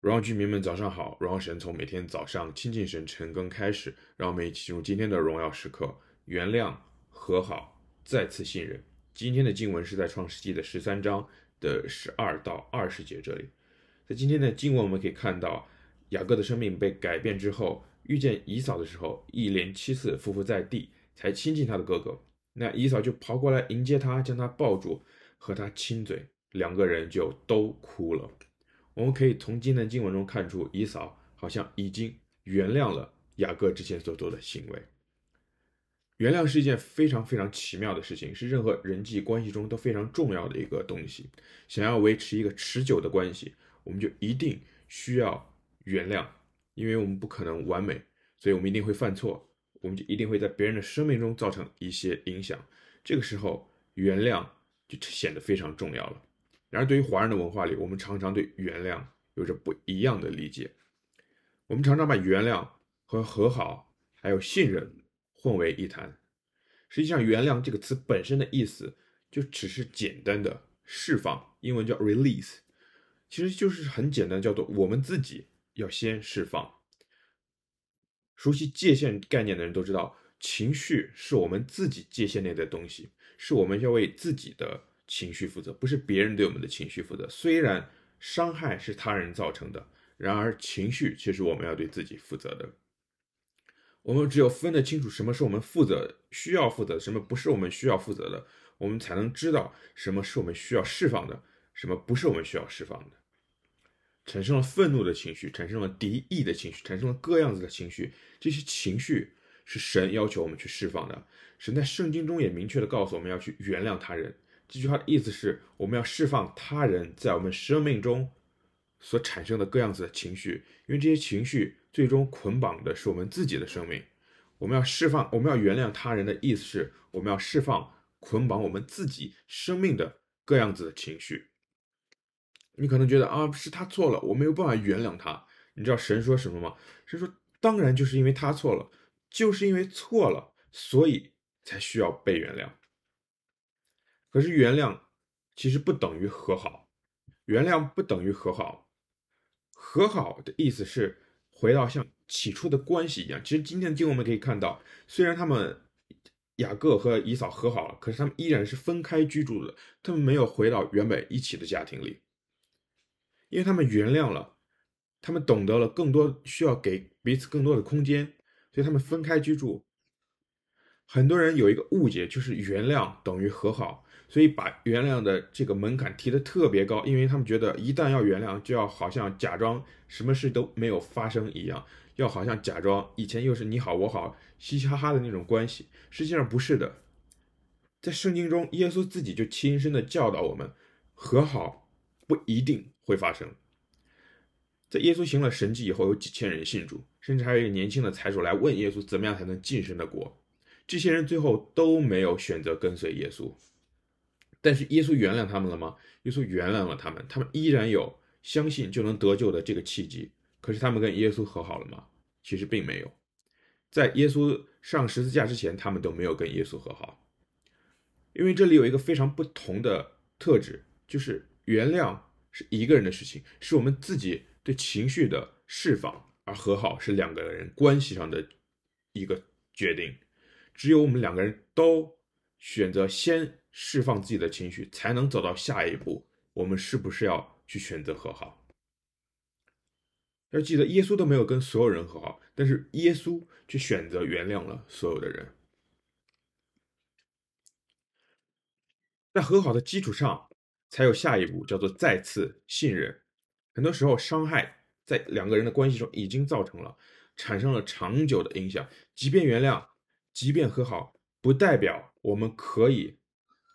荣耀居民们，早上好！荣耀神从每天早上亲近神晨更开始，让我们一起进入今天的荣耀时刻。原谅、和好、再次信任。今天的经文是在创世纪的十三章的十二到二十节这里。在今天的经文，我们可以看到雅各的生命被改变之后，遇见以扫的时候，一连七次匍匐在地，才亲近他的哥哥。那以扫就跑过来迎接他，将他抱住，和他亲嘴，两个人就都哭了。我们可以从今天的经文中看出，以扫好像已经原谅了雅各之前所做的行为。原谅是一件非常非常奇妙的事情，是任何人际关系中都非常重要的一个东西。想要维持一个持久的关系，我们就一定需要原谅，因为我们不可能完美，所以我们一定会犯错，我们就一定会在别人的生命中造成一些影响。这个时候，原谅就显得非常重要了。然而，对于华人的文化里，我们常常对原谅有着不一样的理解。我们常常把原谅和和好还有信任混为一谈。实际上，原谅这个词本身的意思就只是简单的释放，英文叫 release，其实就是很简单，叫做我们自己要先释放。熟悉界限概念的人都知道，情绪是我们自己界限内的东西，是我们要为自己的。情绪负责，不是别人对我们的情绪负责。虽然伤害是他人造成的，然而情绪却是我们要对自己负责的。我们只有分得清楚什么是我们负责、需要负责，什么不是我们需要负责的，我们才能知道什么是我们需要释放的，什么不是我们需要释放的。产生了愤怒的情绪，产生了敌意的情绪，产生了各样子的情绪，这些情绪是神要求我们去释放的。神在圣经中也明确地告诉我们要去原谅他人。这句话的意思是，我们要释放他人在我们生命中所产生的各样子的情绪，因为这些情绪最终捆绑的是我们自己的生命。我们要释放，我们要原谅他人的意思是，我们要释放捆绑我们自己生命的各样子的情绪。你可能觉得啊，是他错了，我没有办法原谅他。你知道神说什么吗？神说，当然就是因为他错了，就是因为错了，所以才需要被原谅。可是原谅其实不等于和好，原谅不等于和好。和好的意思是回到像起初的关系一样。其实今天的经文我们可以看到，虽然他们雅各和以扫和好了，可是他们依然是分开居住的，他们没有回到原本一起的家庭里，因为他们原谅了，他们懂得了更多需要给彼此更多的空间，所以他们分开居住。很多人有一个误解，就是原谅等于和好。所以把原谅的这个门槛提得特别高，因为他们觉得一旦要原谅，就要好像假装什么事都没有发生一样，要好像假装以前又是你好我好，嘻嘻哈哈的那种关系。实际上不是的，在圣经中，耶稣自己就亲身的教导我们，和好不一定会发生。在耶稣行了神迹以后，有几千人信主，甚至还有一个年轻的财主来问耶稣，怎么样才能进神的国？这些人最后都没有选择跟随耶稣。但是耶稣原谅他们了吗？耶稣原谅了他们，他们依然有相信就能得救的这个契机。可是他们跟耶稣和好了吗？其实并没有。在耶稣上十字架之前，他们都没有跟耶稣和好。因为这里有一个非常不同的特质，就是原谅是一个人的事情，是我们自己对情绪的释放，而和好是两个人关系上的一个决定。只有我们两个人都选择先。释放自己的情绪，才能走到下一步。我们是不是要去选择和好？要记得，耶稣都没有跟所有人和好，但是耶稣却选择原谅了所有的人。在和好的基础上，才有下一步，叫做再次信任。很多时候，伤害在两个人的关系中已经造成了，产生了长久的影响。即便原谅，即便和好，不代表我们可以。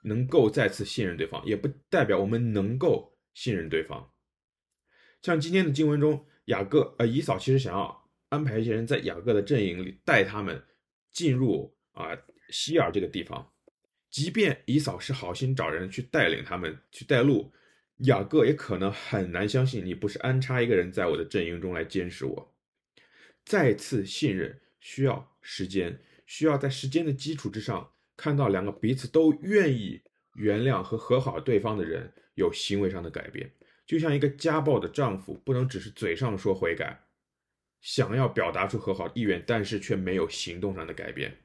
能够再次信任对方，也不代表我们能够信任对方。像今天的经文中，雅各呃以扫其实想要安排一些人在雅各的阵营里带他们进入啊希尔这个地方。即便以扫是好心找人去带领他们去带路，雅各也可能很难相信你不是安插一个人在我的阵营中来监视我。再次信任需要时间，需要在时间的基础之上。看到两个彼此都愿意原谅和和好对方的人有行为上的改变，就像一个家暴的丈夫，不能只是嘴上说悔改，想要表达出和好意愿，但是却没有行动上的改变。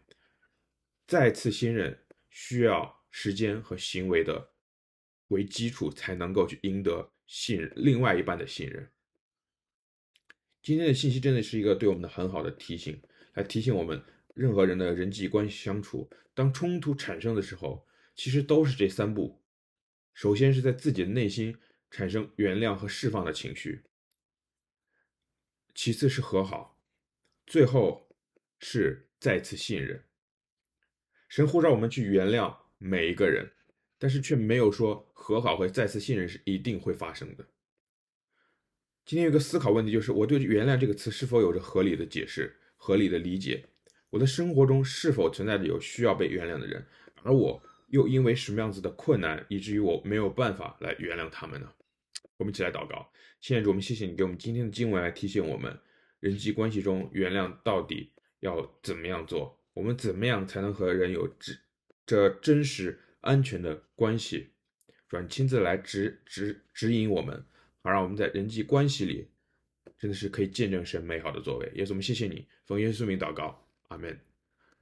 再次信任需要时间和行为的为基础，才能够去赢得信任另外一半的信任。今天的信息真的是一个对我们的很好的提醒，来提醒我们，任何人的人际关系相处，当冲突产生的时候，其实都是这三步：首先是在自己的内心产生原谅和释放的情绪，其次是和好，最后是再次信任。神呼召我们去原谅每一个人，但是却没有说和好和再次信任是一定会发生的。今天有个思考问题，就是我对“原谅”这个词是否有着合理的解释、合理的理解？我的生活中是否存在着有需要被原谅的人，而我又因为什么样子的困难，以至于我没有办法来原谅他们呢？我们一起来祷告，亲爱的主，我们谢谢你给我们今天的经文来提醒我们，人际关系中原谅到底要怎么样做？我们怎么样才能和人有这这真实安全的关系？主，亲自来指指指引我们，好让我们在人际关系里真的是可以见证神美好的作为。耶稣，我们谢谢你，奉耶稣名祷告。阿门，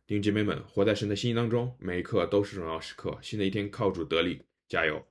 弟兄姐妹们，活在神的心意当中，每一刻都是荣耀时刻。新的一天靠主得力，加油！